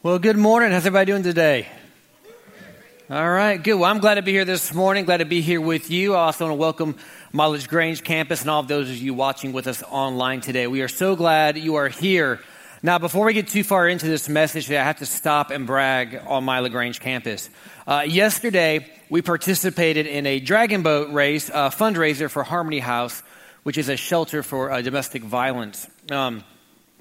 Well, good morning. How's everybody doing today? All right, good. Well, I'm glad to be here this morning. Glad to be here with you. I also want to welcome my LaGrange campus and all of those of you watching with us online today. We are so glad you are here. Now, before we get too far into this message, I have to stop and brag on my LaGrange campus. Uh, yesterday, we participated in a dragon boat race, a fundraiser for Harmony House, which is a shelter for uh, domestic violence. Um,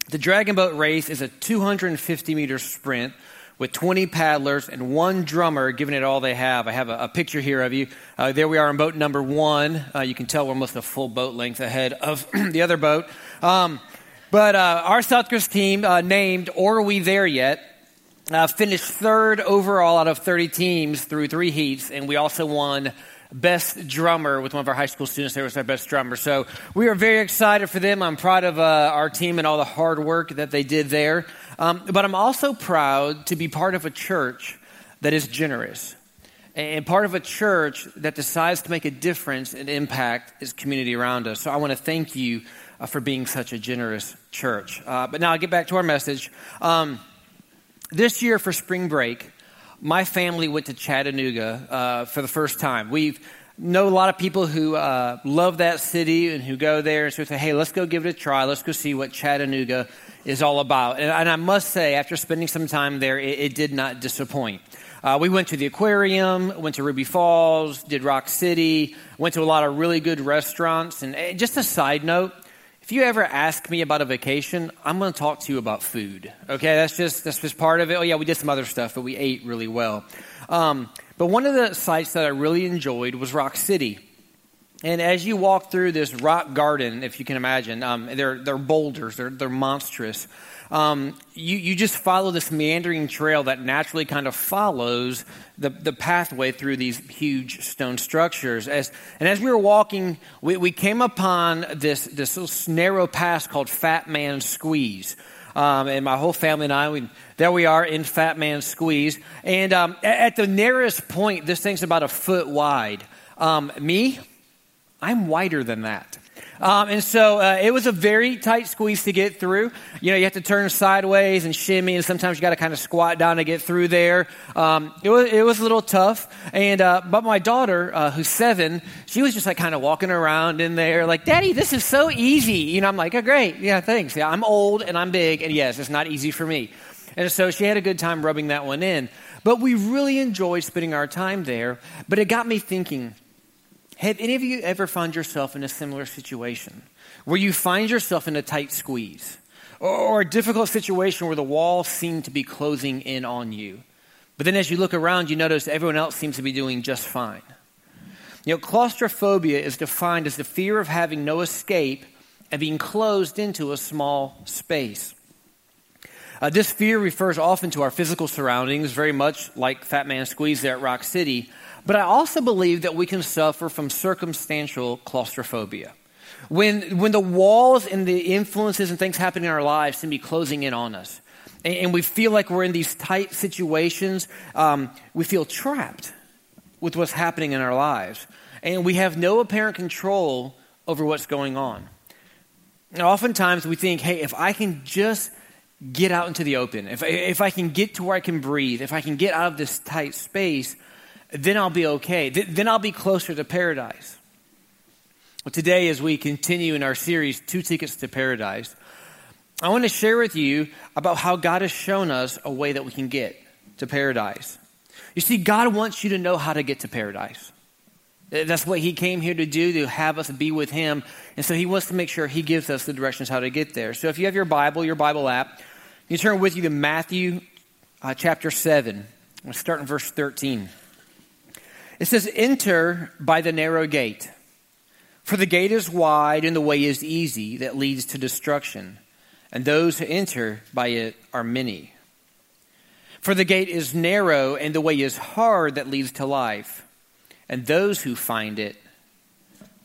the dragon boat race is a 250 meter sprint with 20 paddlers and one drummer giving it all they have. I have a, a picture here of you. Uh, there we are on boat number one. Uh, you can tell we're almost a full boat length ahead of the other boat. Um, but uh, our Southcrest team, uh, named Or Are We There Yet, uh, finished third overall out of 30 teams through three heats, and we also won best drummer with one of our high school students there was our best drummer. So we are very excited for them. I'm proud of uh, our team and all the hard work that they did there. Um, but i'm also proud to be part of a church that is generous. And part of a church that decides to make a difference and impact its community around us. So i want to thank you uh, for being such a generous church. Uh, but now I'll get back to our message. Um, this year for spring break, my family went to Chattanooga uh, for the first time. We know a lot of people who uh, love that city and who go there and so say, hey, let's go give it a try. Let's go see what Chattanooga is all about. And, and I must say, after spending some time there, it, it did not disappoint. Uh, we went to the aquarium, went to Ruby Falls, did Rock City, went to a lot of really good restaurants. And eh, just a side note, if you ever ask me about a vacation, I'm going to talk to you about food. Okay, that's just that's just part of it. Oh yeah, we did some other stuff, but we ate really well. Um, but one of the sites that I really enjoyed was Rock City. And as you walk through this rock garden, if you can imagine, um, they're, they're boulders, they're, they're monstrous um, you, you just follow this meandering trail that naturally kind of follows the, the pathway through these huge stone structures. As, and as we were walking, we, we came upon this, this narrow pass called Fat Man Squeeze. Um, and my whole family and I, we, there we are in Fat Man Squeeze. And um, at, at, the nearest point, this thing's about a foot wide. Um, me, I'm wider than that. Um, and so uh, it was a very tight squeeze to get through. You know, you have to turn sideways and shimmy, and sometimes you got to kind of squat down to get through there. Um, it, was, it was a little tough. And, uh, but my daughter, uh, who's seven, she was just like kind of walking around in there, like, Daddy, this is so easy. You know, I'm like, oh, great. Yeah, thanks. Yeah, I'm old and I'm big, and yes, it's not easy for me. And so she had a good time rubbing that one in. But we really enjoyed spending our time there. But it got me thinking have any of you ever found yourself in a similar situation where you find yourself in a tight squeeze or, a difficult situation where the walls seem to be closing in on you? But then as you look around, you notice everyone else seems to be doing just fine. You know, claustrophobia is defined as the fear of having no escape and being closed into a small space. Uh, this fear refers often to our physical surroundings, very much like Fat Man Squeeze there at Rock City, but I also believe that we can suffer from circumstantial claustrophobia. When, when the walls and the influences and things happening in our lives seem to be closing in on us, and, and we feel like we're in these tight situations, um, we feel trapped with what's happening in our lives. And we have no apparent control over what's going on. Now, oftentimes we think, hey, if I can just get out into the open, if, if I can get to where I can breathe, if I can get out of this tight space, then I'll be okay. Then I'll be closer to paradise. Well, today, as we continue in our series, Two Tickets to Paradise, I want to share with you about how God has shown us a way that we can get to paradise. You see, God wants you to know how to get to paradise. That's what He came here to do, to have us be with Him. And so He wants to make sure He gives us the directions how to get there. So if you have your Bible, your Bible app, you turn with you to Matthew uh, chapter 7. We'll start in verse 13. It says, Enter by the narrow gate. For the gate is wide and the way is easy that leads to destruction, and those who enter by it are many. For the gate is narrow and the way is hard that leads to life, and those who find it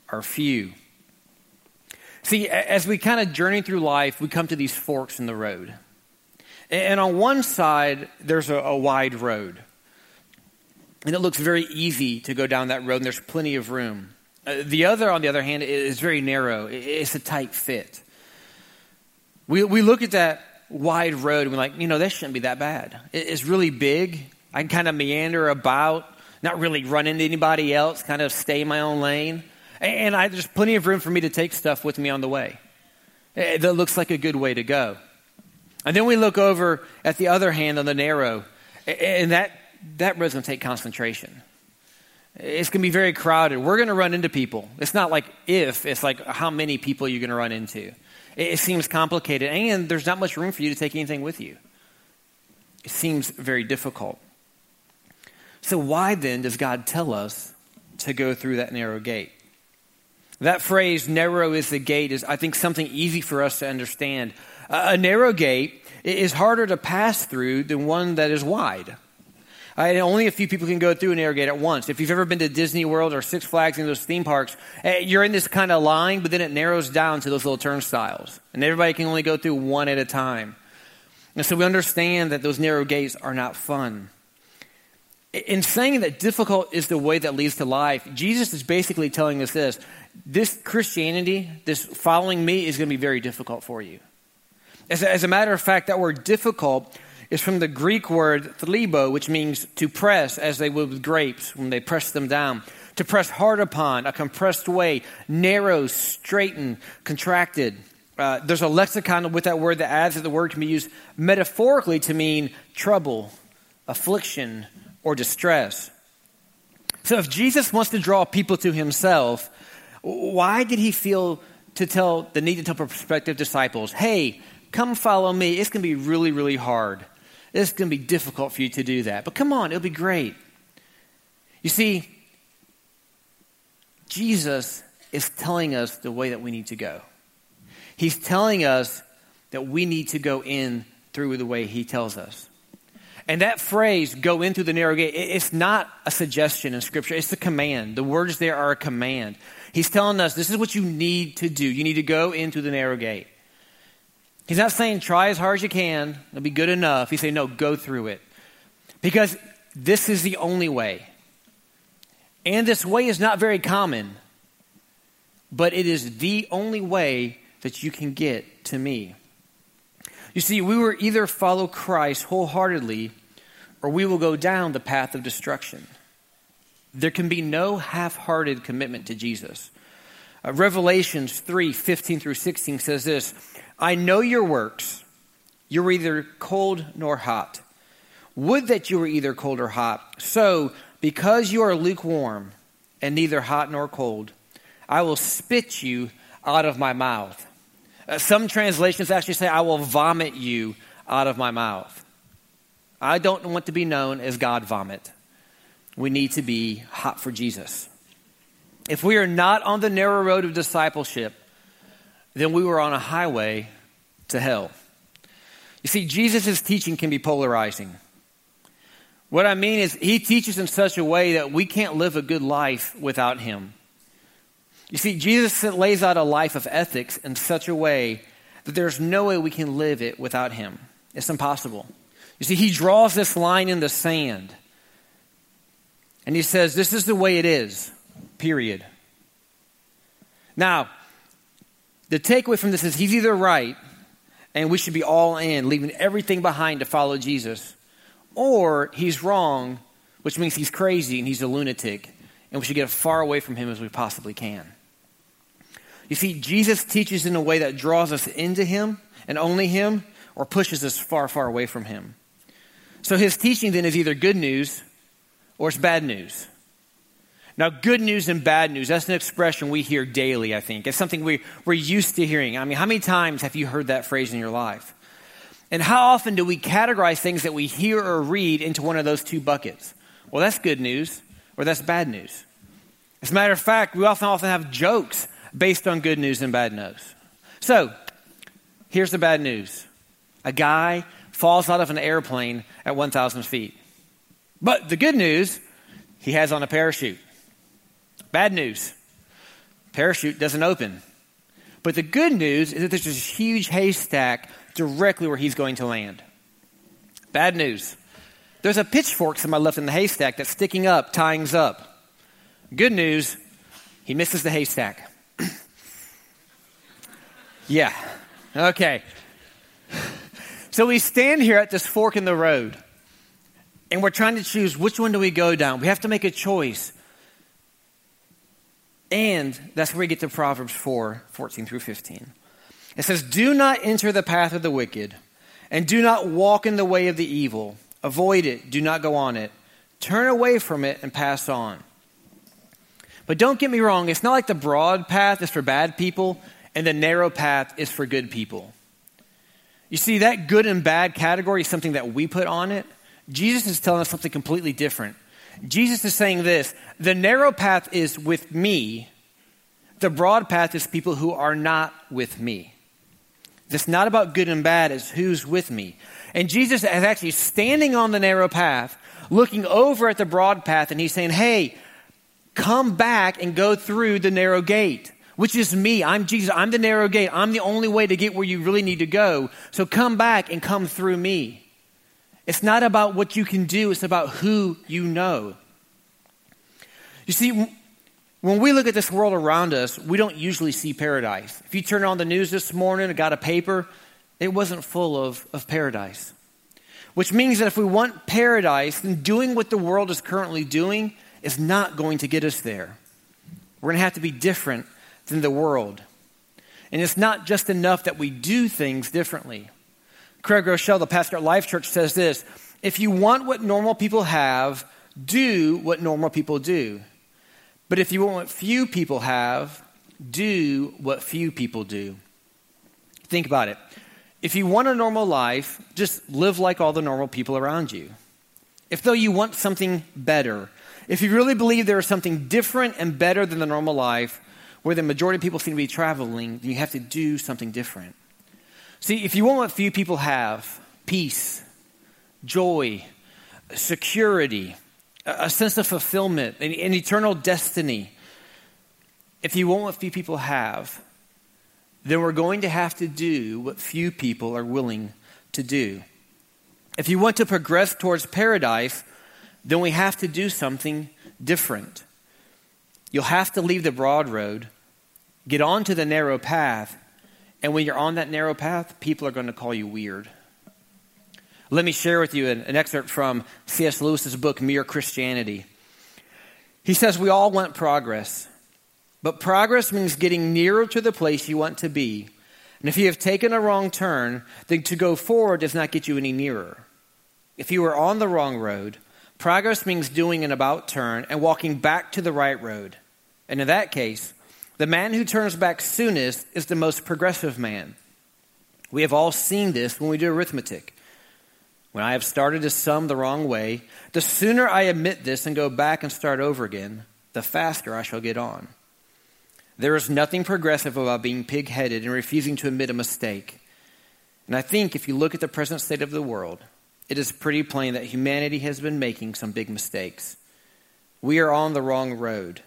are few. See, as we kind of journey through life, we come to these forks in the road. And on one side, there's a, a wide road. And it looks very easy to go down that road, and there's plenty of room. Uh, the other, on the other hand, is very narrow. It's a tight fit. We, we look at that wide road and we're like, you know, this shouldn't be that bad. It's really big. I can kind of meander about, not really run into anybody else, kind of stay in my own lane. And I, there's plenty of room for me to take stuff with me on the way. Eh, that looks like a good way to go. And then we look over at the other hand on the narrow, and that, that road's going to take concentration. It's going to be very crowded. We're going to run into people. It's not like if, it's like how many people you're going to run into. It, seems complicated, and there's not much room for you to take anything with you. It seems very difficult. So, why then does God tell us to go through that narrow gate? That phrase, narrow is the gate, is, I think, something easy for us to understand. a narrow gate is harder to pass through than one that is wide. Uh, only a few people can go through an air gate at once. If you've ever been to Disney World or Six Flags and those theme parks, uh, you're in this kind of line, but then it narrows down to those little turnstiles. And everybody can only go through one at a time. And so we understand that those narrow gates are not fun. In saying that difficult is the way that leads to life, Jesus is basically telling us this this Christianity, this following me, is going to be very difficult for you. As a, as a matter of fact, that word difficult is from the Greek word thlibo, which means to press, as they would with grapes when they press them down. To press hard upon, a compressed way, narrow, straightened, contracted. Uh, there's a lexicon with that word that adds that the word can be used metaphorically to mean trouble, affliction, or distress. So if Jesus wants to draw people to himself, why did he feel to tell the need to tell prospective disciples, hey, come follow me? It's going to be really, really hard. It's going to be difficult for you to do that. But come on, it'll be great. You see, Jesus is telling us the way that we need to go. He's telling us that we need to go in through the way He tells us. And that phrase, go in through the narrow gate, it's not a suggestion in Scripture, it's a command. The words there are a command. He's telling us this is what you need to do. You need to go in through the narrow gate. He's not saying try as hard as you can, it'll be good enough. He's saying, no, go through it. Because this is the only way. And this way is not very common, but it is the only way that you can get to me. You see, we will either follow Christ wholeheartedly or we will go down the path of destruction. There can be no half hearted commitment to Jesus. Uh, Revelations 3 15 through 16 says this I know your works. You're either cold nor hot. Would that you were either cold or hot. So, because you are lukewarm and neither hot nor cold, I will spit you out of my mouth. Uh, some translations actually say, I will vomit you out of my mouth. I don't want to be known as God vomit. We need to be hot for Jesus. If we are not on the narrow road of discipleship, then we were on a highway to hell. You see, Jesus' teaching can be polarizing. What I mean is, he teaches in such a way that we can't live a good life without him. You see, Jesus lays out a life of ethics in such a way that there's no way we can live it without him. It's impossible. You see, he draws this line in the sand. And he says, This is the way it is, period. Now, the takeaway from this is he's either right and we should be all in, leaving everything behind to follow Jesus, or he's wrong, which means he's crazy and he's a lunatic, and we should get as far away from him as we possibly can. You see, Jesus teaches in a way that draws us into him and only him, or pushes us far, far away from him. So his teaching then is either good news or it's bad news. Now, good news and bad news, that's an expression we hear daily, I think. It's something we, we're used to hearing. I mean, how many times have you heard that phrase in your life? And how often do we categorize things that we hear or read into one of those two buckets? Well, that's good news or that's bad news. As a matter of fact, we often often have jokes based on good news and bad news. So, here's the bad news a guy falls out of an airplane at 1,000 feet. But the good news, he has on a parachute. Bad news parachute doesn't open. But the good news is that there's this huge haystack directly where he's going to land. Bad news there's a pitchfork somebody left in the haystack that's sticking up, tying up. Good news he misses the haystack. Yeah. Okay. So we stand here at this fork in the road, and we're trying to choose which one do we go down. We have to make a choice. And that's where we get to Proverbs 4 14 through 15. It says, Do not enter the path of the wicked, and do not walk in the way of the evil. Avoid it, do not go on it. Turn away from it and pass on. But don't get me wrong, it's not like the broad path is for bad people and the narrow path is for good people. You see, that good and bad category is something that we put on it. Jesus is telling us something completely different. Jesus is saying this the narrow path is with me, the broad path is people who are not with me. It's not about good and bad, it's who's with me. And Jesus is actually standing on the narrow path, looking over at the broad path, and he's saying, Hey, come back and go through the narrow gate, which is me. I'm Jesus. I'm the narrow gate. I'm the only way to get where you really need to go. So come back and come through me. It's not about what you can do, it's about who you know. You see, when we look at this world around us, we don't usually see paradise. If you turn on the news this morning and got a paper, it wasn't full of, of paradise. Which means that if we want paradise, then doing what the world is currently doing is not going to get us there. We're going to have to be different than the world. And it's not just enough that we do things differently. Craig Groeschel, the pastor at Life Church, says this If you want what normal people have, do what normal people do. But if you want what few people have, do what few people do. Think about it. If you want a normal life, just live like all the normal people around you. If though you want something better, if you really believe there is something different and better than the normal life, where the majority of people seem to be traveling, then you have to do something different. See, if you want what few people have peace, joy, security, a sense of fulfillment, an, an eternal destiny if you want what few people have, then we're going to have to do what few people are willing to do. If you want to progress towards paradise, then we have to do something different. You'll have to leave the broad road, get onto the narrow path, and when you're on that narrow path, people are going to call you weird. Let me share with you an, an excerpt from C.S. Lewis's book, Mere Christianity. He says, We all want progress, but progress means getting nearer to the place you want to be. And if you have taken a wrong turn, then to go forward does not get you any nearer. If you are on the wrong road, progress means doing an about turn and walking back to the right road. And in that case, the man who turns back soonest is the most progressive man. We have all seen this when we do arithmetic. When I have started to sum the wrong way, the sooner I admit this and go back and start over again, the faster I shall get on. There is nothing progressive about being pig headed and refusing to admit a mistake. And I think if you look at the present state of the world, it is pretty plain that humanity has been making some big mistakes. We are on the wrong road.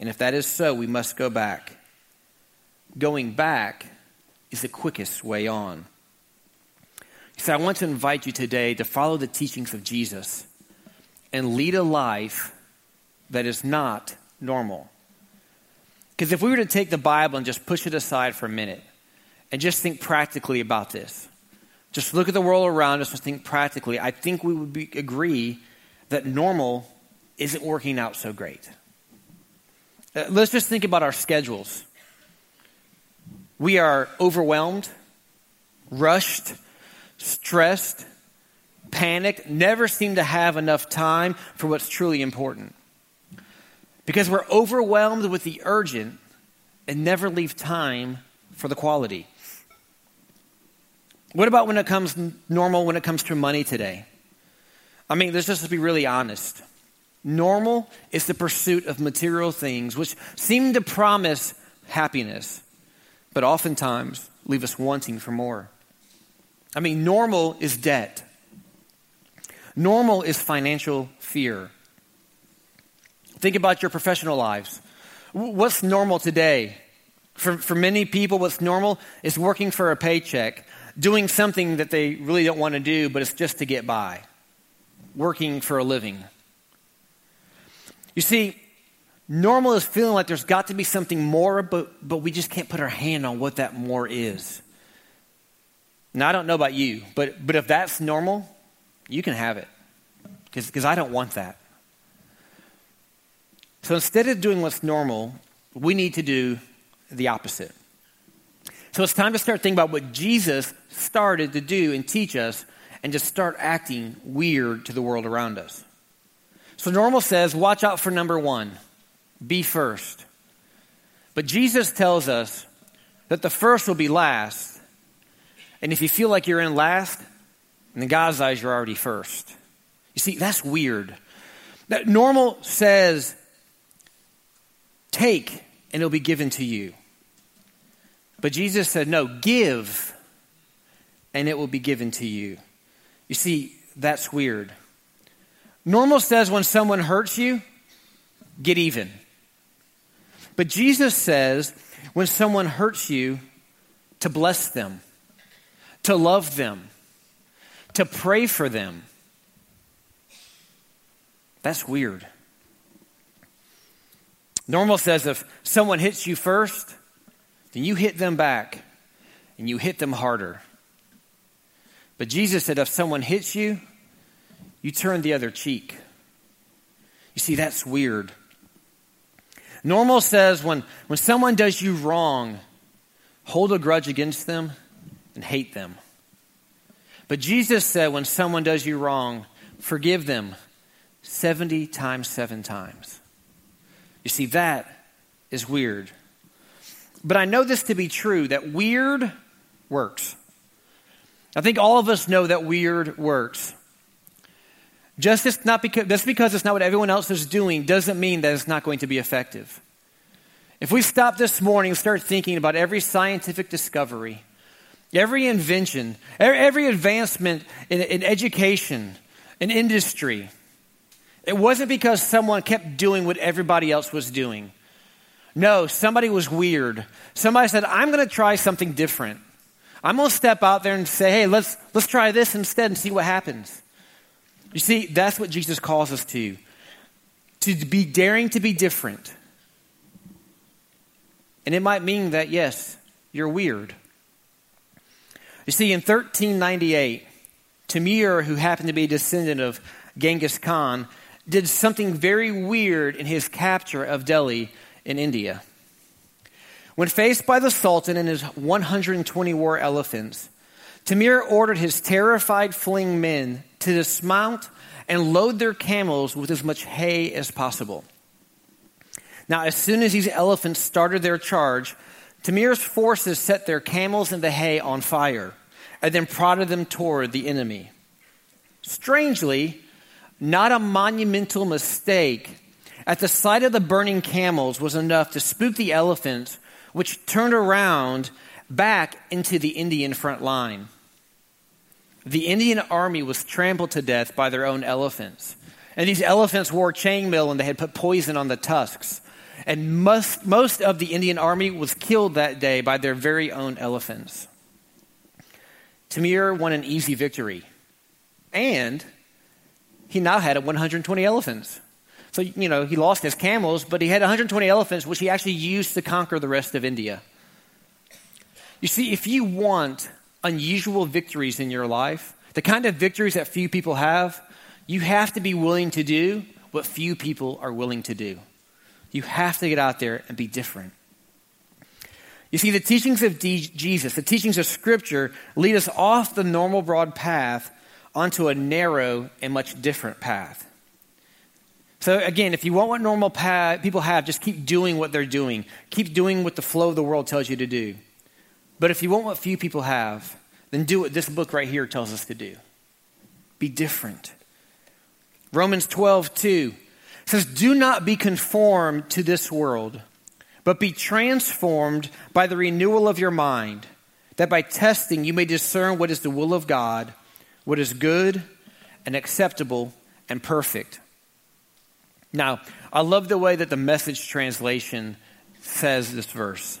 And if that is so, we must go back. Going back is the quickest way on. So I want to invite you today to follow the teachings of Jesus and lead a life that is not normal. Because if we were to take the Bible and just push it aside for a minute and just think practically about this, just look at the world around us and think practically, I think we would be, agree that normal isn't working out so great. Uh, let's just think about our schedules. We are overwhelmed, rushed, stressed, panicked, never seem to have enough time for what's truly important. Because we're overwhelmed with the urgent and never leave time for the quality. What about when it comes normal when it comes to money today? I mean, let's just be really honest. Normal is the pursuit of material things which seem to promise happiness, but oftentimes leave us wanting for more. I mean, normal is debt, normal is financial fear. Think about your professional lives. What's normal today? For, for many people, what's normal is working for a paycheck, doing something that they really don't want to do, but it's just to get by, working for a living. You see, normal is feeling like there's got to be something more, but, but we just can't put our hand on what that more is. Now, I don't know about you, but, but if that's normal, you can have it because I don't want that. So instead of doing what's normal, we need to do the opposite. So it's time to start thinking about what Jesus started to do and teach us and just start acting weird to the world around us. So normal says, watch out for number one, be first. But Jesus tells us that the first will be last. And if you feel like you're in last, in God's eyes, you're already first. You see, that's weird. That normal says, take and it'll be given to you. But Jesus said, no, give and it will be given to you. You see, that's weird. Normal says when someone hurts you, get even. But Jesus says when someone hurts you, to bless them, to love them, to pray for them. That's weird. Normal says if someone hits you first, then you hit them back and you hit them harder. But Jesus said if someone hits you, you turn the other cheek. You see, that's weird. Normal says when, when someone does you wrong, hold a grudge against them and hate them. But Jesus said when someone does you wrong, forgive them 70 times seven times. You see, that is weird. But I know this to be true that weird works. I think all of us know that weird works. Just not because, because it's not what everyone else is doing doesn't mean that it's not going to be effective. If we stop this morning and start thinking about every scientific discovery, every invention, every advancement in, in education, in industry, it wasn't because someone kept doing what everybody else was doing. No, somebody was weird. Somebody said, I'm going to try something different. I'm going to step out there and say, hey, let's, let's try this instead and see what happens. You see, that's what Jesus calls us to. To be daring to be different. And it might mean that, yes, you're weird. You see, in 1398, Timur, who happened to be a descendant of Genghis Khan, did something very weird in his capture of Delhi in India. When faced by the Sultan and his 120 war elephants, Timur ordered his terrified fleeing men to dismount and load their camels with as much hay as possible. Now, as soon as these elephants started their charge, Timur's forces set their camels and the hay on fire and then prodded them toward the enemy. Strangely, not a monumental mistake. At the sight of the burning camels was enough to spook the elephants, which turned around back into the Indian front line. The Indian army was trampled to death by their own elephants. And these elephants wore chainmail and they had put poison on the tusks. And most, most of the Indian army was killed that day by their very own elephants. Timur won an easy victory. And he now had 120 elephants. So, you know, he lost his camels, but he had 120 elephants, which he actually used to conquer the rest of India. You see, if you want unusual victories in your life, the kind of victories that few people have, you have to be willing to do what few people are willing to do. You have to get out there and be different. You see, the teachings of D- Jesus, the teachings of Scripture, lead us off the normal broad path onto a narrow and much different path. So, again, if you want what normal path, people have, just keep doing what they're doing. Keep doing what the flow of the world tells you to do. But if you want what few people have, then do what this book right here tells us to do be different. Romans 12, 2 says, Do not be conformed to this world, but be transformed by the renewal of your mind, that by testing you may discern what is the will of God what is good and acceptable and perfect. Now, I love the way that the message translation says this verse.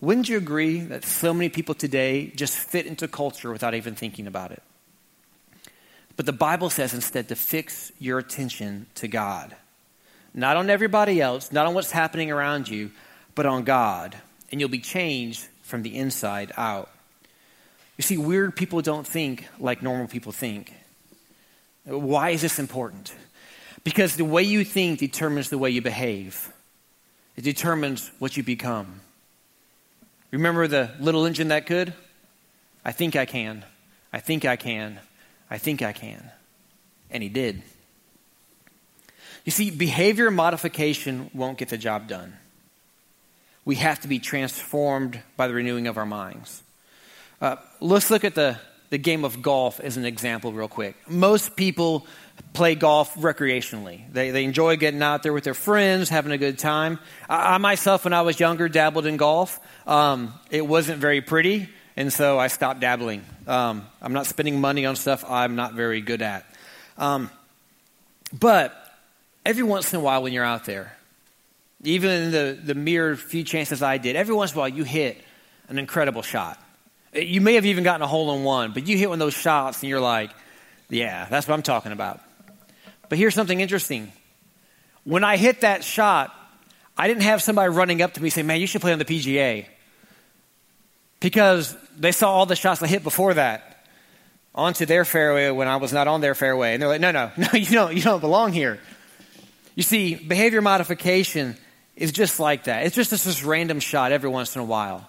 Wouldn't you agree that so many people today just fit into culture without even thinking about it? But the Bible says instead to fix your attention to God. Not on everybody else, not on what's happening around you, but on God. And you'll be changed from the inside out. You see, weird people don't think like normal people think. Why is this important? Because the way you think determines the way you behave, it determines what you become. Remember the little engine that could? I think I can. I think I can. I think I can. And he did. You see, behavior modification won't get the job done. We have to be transformed by the renewing of our minds. Uh, let's look at the, the game of golf as an example, real quick. Most people play golf recreationally. They, they enjoy getting out there with their friends, having a good time. I, I myself, when I was younger, dabbled in golf. Um, it wasn't very pretty, and so I stopped dabbling. Um, I'm not spending money on stuff I'm not very good at. Um, but every once in a while, when you're out there, even in the, the mere few chances I did, every once in a while you hit an incredible shot. You may have even gotten a hole in one, but you hit one of those shots and you're like, yeah, that's what I'm talking about. But here's something interesting. When I hit that shot, I didn't have somebody running up to me saying, man, you should play on the PGA. Because they saw all the shots I hit before that onto their fairway when I was not on their fairway. And they're like, no, no, no, you don't, you don't belong here. You see, behavior modification is just like that. It's just this random shot every once in a while.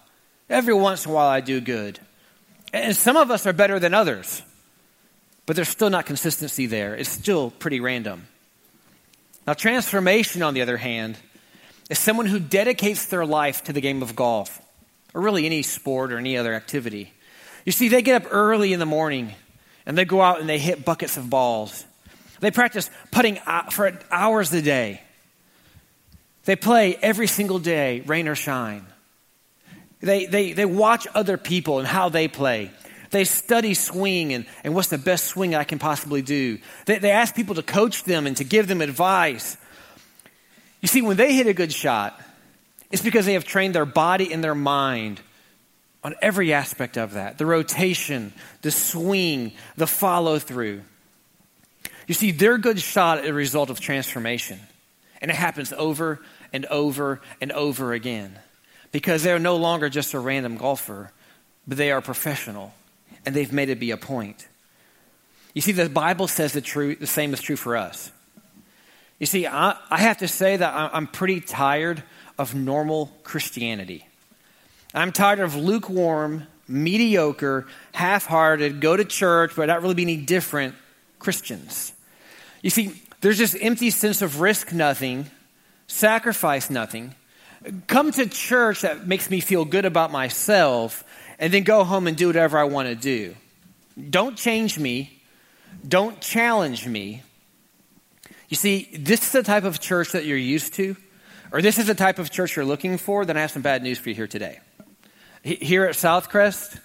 Every once in a while, I do good. And some of us are better than others but there's still not consistency there. It's still pretty random. Now, transformation, on the other hand, is someone who dedicates their life to the game of golf, or really any sport or any other activity. You see, they get up early in the morning and they go out and they hit buckets of balls. They practice putting for hours a day. They play every single day, rain or shine. They, they, they watch other people and how they play. They study swing and, and what's the best swing I can possibly do. They, they ask people to coach them and to give them advice. You see, when they hit a good shot, it's because they have trained their body and their mind on every aspect of that the rotation, the swing, the follow through. You see, their good shot is a result of transformation. And it happens over and over and over again because they're no longer just a random golfer, but they are professional and they've made it be a point. You see, the Bible says the, true, the same is true for us. You see, I, I have to say that I'm pretty tired of normal Christianity. I'm tired of lukewarm, mediocre, half hearted, go to church, but not really be any different Christians. You see, there's this empty sense of risk nothing, sacrifice nothing, come to church that makes me feel good about myself, and then go home and do whatever I want to do. Don't change me. Don't challenge me. You see, this is the type of church that you're used to, or this is the type of church you're looking for, then I have some bad news for you here today. Here at Southcrest,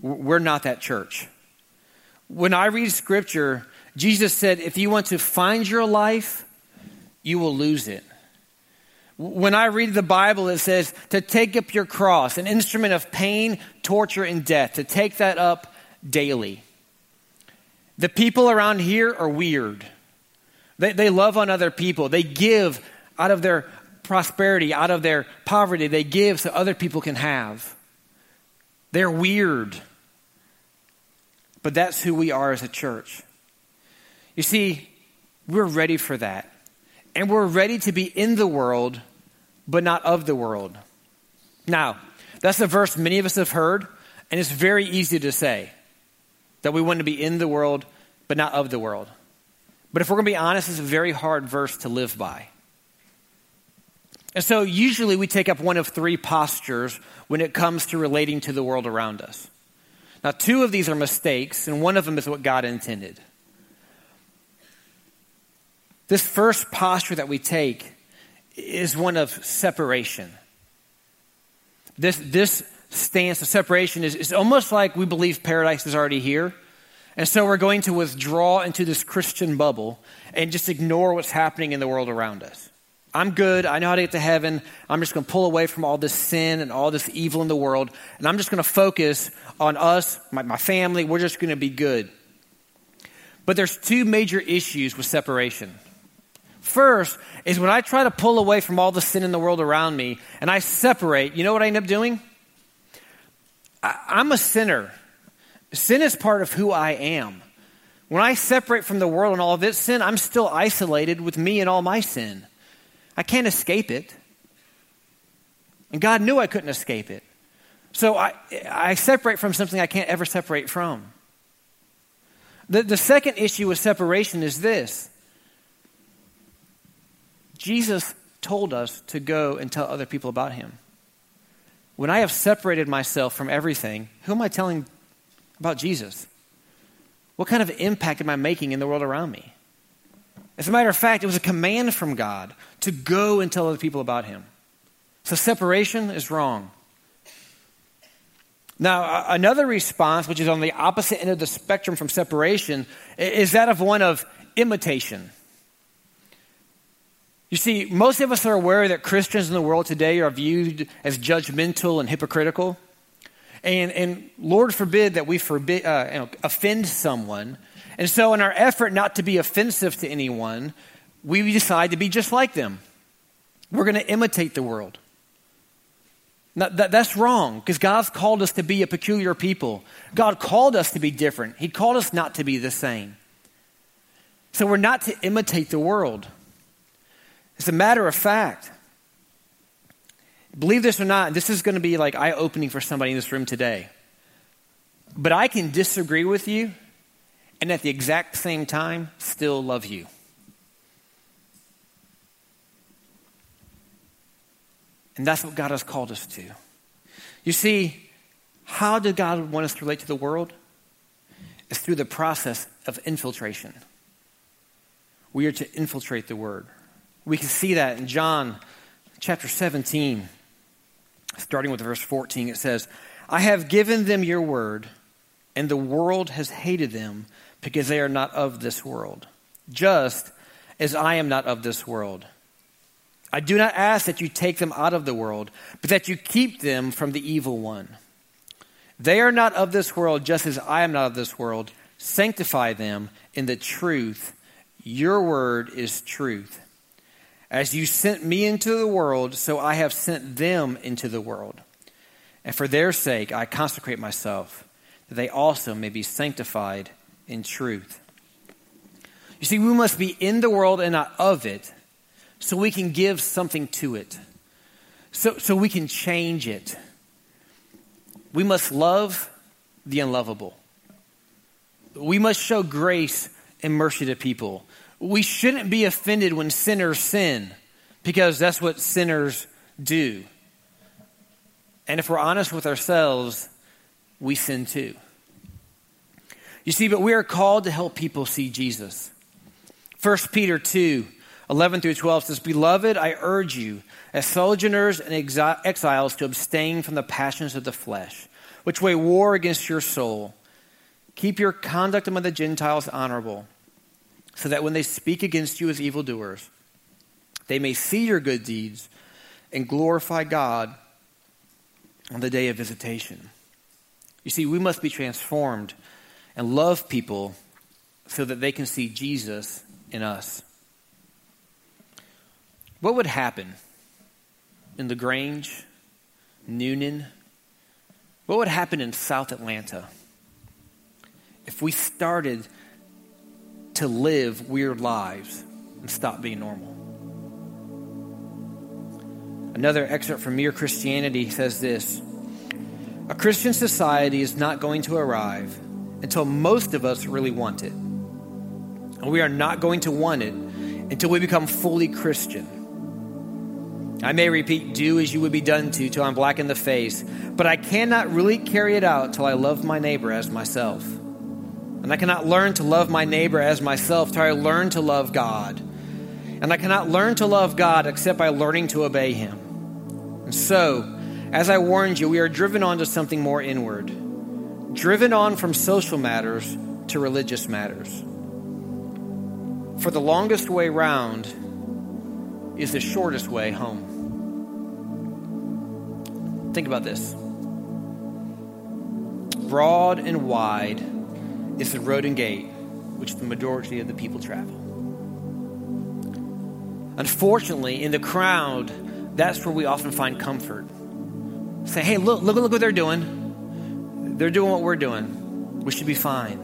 we're not that church. When I read scripture, Jesus said, if you want to find your life, you will lose it. When I read the Bible, it says to take up your cross, an instrument of pain, torture, and death, to take that up daily. The people around here are weird. They, they love on other people. They give out of their prosperity, out of their poverty. They give so other people can have. They're weird. But that's who we are as a church. You see, we're ready for that. And we're ready to be in the world but not of the world. Now, that's a verse many of us have heard, and it's very easy to say that we want to be in the world, but not of the world. But if we're going to be honest, it's a very hard verse to live by. And so usually we take up one of three postures when it comes to relating to the world around us. Now, two of these are mistakes, and one of them is what God intended. This first posture that we take is one of separation. This, this stance of separation is, is almost like we believe paradise is already here. And so we're going to withdraw into this Christian bubble and just ignore what's happening in the world around us. I'm good. I know how to get to heaven. I'm just going to pull away from all this sin and all this evil in the world. And I'm just going to focus on us, my, my family. We're just going to be good. But there's two major issues with separation. First is when I try to pull away from all the sin in the world around me and I separate, you know what I end up doing? I, I'm a sinner. Sin is part of who I am. When I separate from the world and all of its sin, I'm still isolated with me and all my sin. I can't escape it. And God knew I couldn't escape it. So I, I separate from something I can't ever separate from. The, the second issue with separation is this Jesus told us to go and tell other people about him. When I have separated myself from everything, who am I telling about Jesus? What kind of impact am I making in the world around me? As a matter of fact, it was a command from God to go and tell other people about him. So separation is wrong. Now, another response, which is on the opposite end of the spectrum from separation, is that of one of imitation. You see, most of us are aware that Christians in the world today are viewed as judgmental and hypocritical. And, and Lord forbid that we forbid, uh, you know, offend someone and so, in our effort not to be offensive to anyone, we decide to be just like them. We're going to imitate the world. Now, that, that's wrong because God's called us to be a peculiar people. God called us to be different, He called us not to be the same. So, we're not to imitate the world. As a matter of fact, believe this or not, this is going to be like eye opening for somebody in this room today. But I can disagree with you and at the exact same time still love you. And that's what God has called us to. You see, how did God want us to relate to the world? It's through the process of infiltration. We are to infiltrate the word. We can see that in John chapter 17, starting with verse 14. It says, I have given them your word, and the world has hated them because they are not of this world, just as I am not of this world. I do not ask that you take them out of the world, but that you keep them from the evil one. They are not of this world, just as I am not of this world. Sanctify them in the truth. Your word is truth. As you sent me into the world, so I have sent them into the world. And for their sake I consecrate myself, that they also may be sanctified in truth. You see, we must be in the world and not of it so we can give something to it, so, so we can change it. We must love the unlovable. We must show grace and mercy to people. We shouldn't be offended when sinners sin because that's what sinners do. And if we're honest with ourselves, we sin too. You see, but we are called to help people see Jesus. 1 Peter 2 11 through 12 says, Beloved, I urge you, as sojourners and exiles, to abstain from the passions of the flesh, which wage war against your soul. Keep your conduct among the Gentiles honorable, so that when they speak against you as evildoers, they may see your good deeds and glorify God on the day of visitation. You see, we must be transformed and love people so that they can see Jesus in us. What would happen in LaGrange, Newnan? What would happen in South Atlanta if we started to live weird lives and stop being normal? Another excerpt from Mere Christianity says this A Christian society is not going to arrive until most of us really want it. And we are not going to want it until we become fully Christian. I may repeat, do as you would be done to till I'm black in the face, but I cannot really carry it out till I love my neighbor as myself. And I cannot learn to love my neighbor as myself till I learn to love God. And I cannot learn to love God except by learning to obey Him. And so, As I warned you, we are driven on to something more inward, driven on from social matters to religious matters. For the longest way round is the shortest way home. Think about this. Broad and wide is the road and gate which the majority of the people travel. Unfortunately, in the crowd, that's where we often find comfort. Say, hey, look, look, look what they're doing. They're doing what we're doing. We should be fine.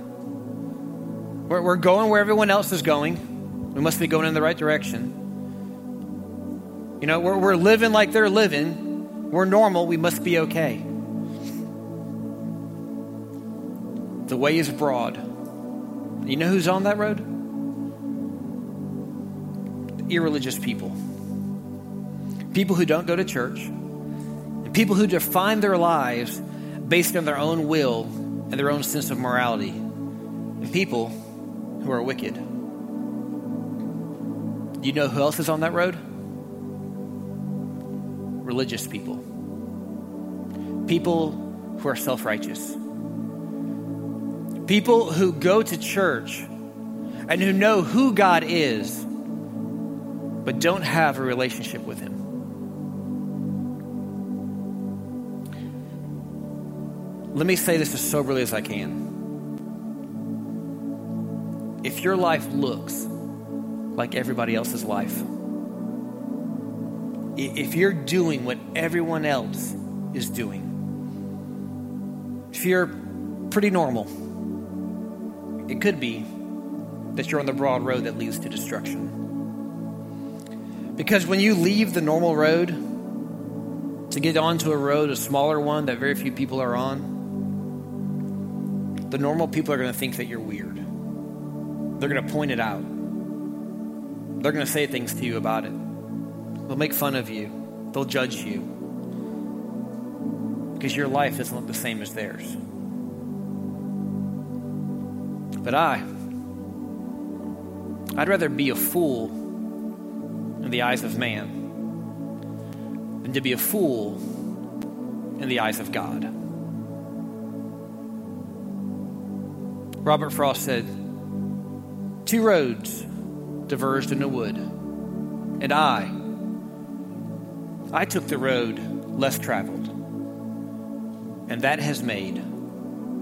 We're, we're going where everyone else is going. We must be going in the right direction. You know, we're, we're living like they're living. We're normal. We must be okay. The way is broad. You know who's on that road? Irreligious people. People who don't go to church. And people who define their lives based on their own will and their own sense of morality. And people who are wicked. You know who else is on that road? Religious people. People who are self righteous. People who go to church and who know who God is, but don't have a relationship with Him. Let me say this as soberly as I can if your life looks like everybody else's life, if you're doing what everyone else is doing, if you're pretty normal, it could be that you're on the broad road that leads to destruction. Because when you leave the normal road to get onto a road, a smaller one that very few people are on, the normal people are going to think that you're weird. They're going to point it out. They're going to say things to you about it. They'll make fun of you. They'll judge you. Because your life isn't the same as theirs. But I, I'd rather be a fool in the eyes of man than to be a fool in the eyes of God. Robert Frost said, Two roads diverged in a wood, and I, I took the road less traveled, and that has made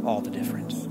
all the difference.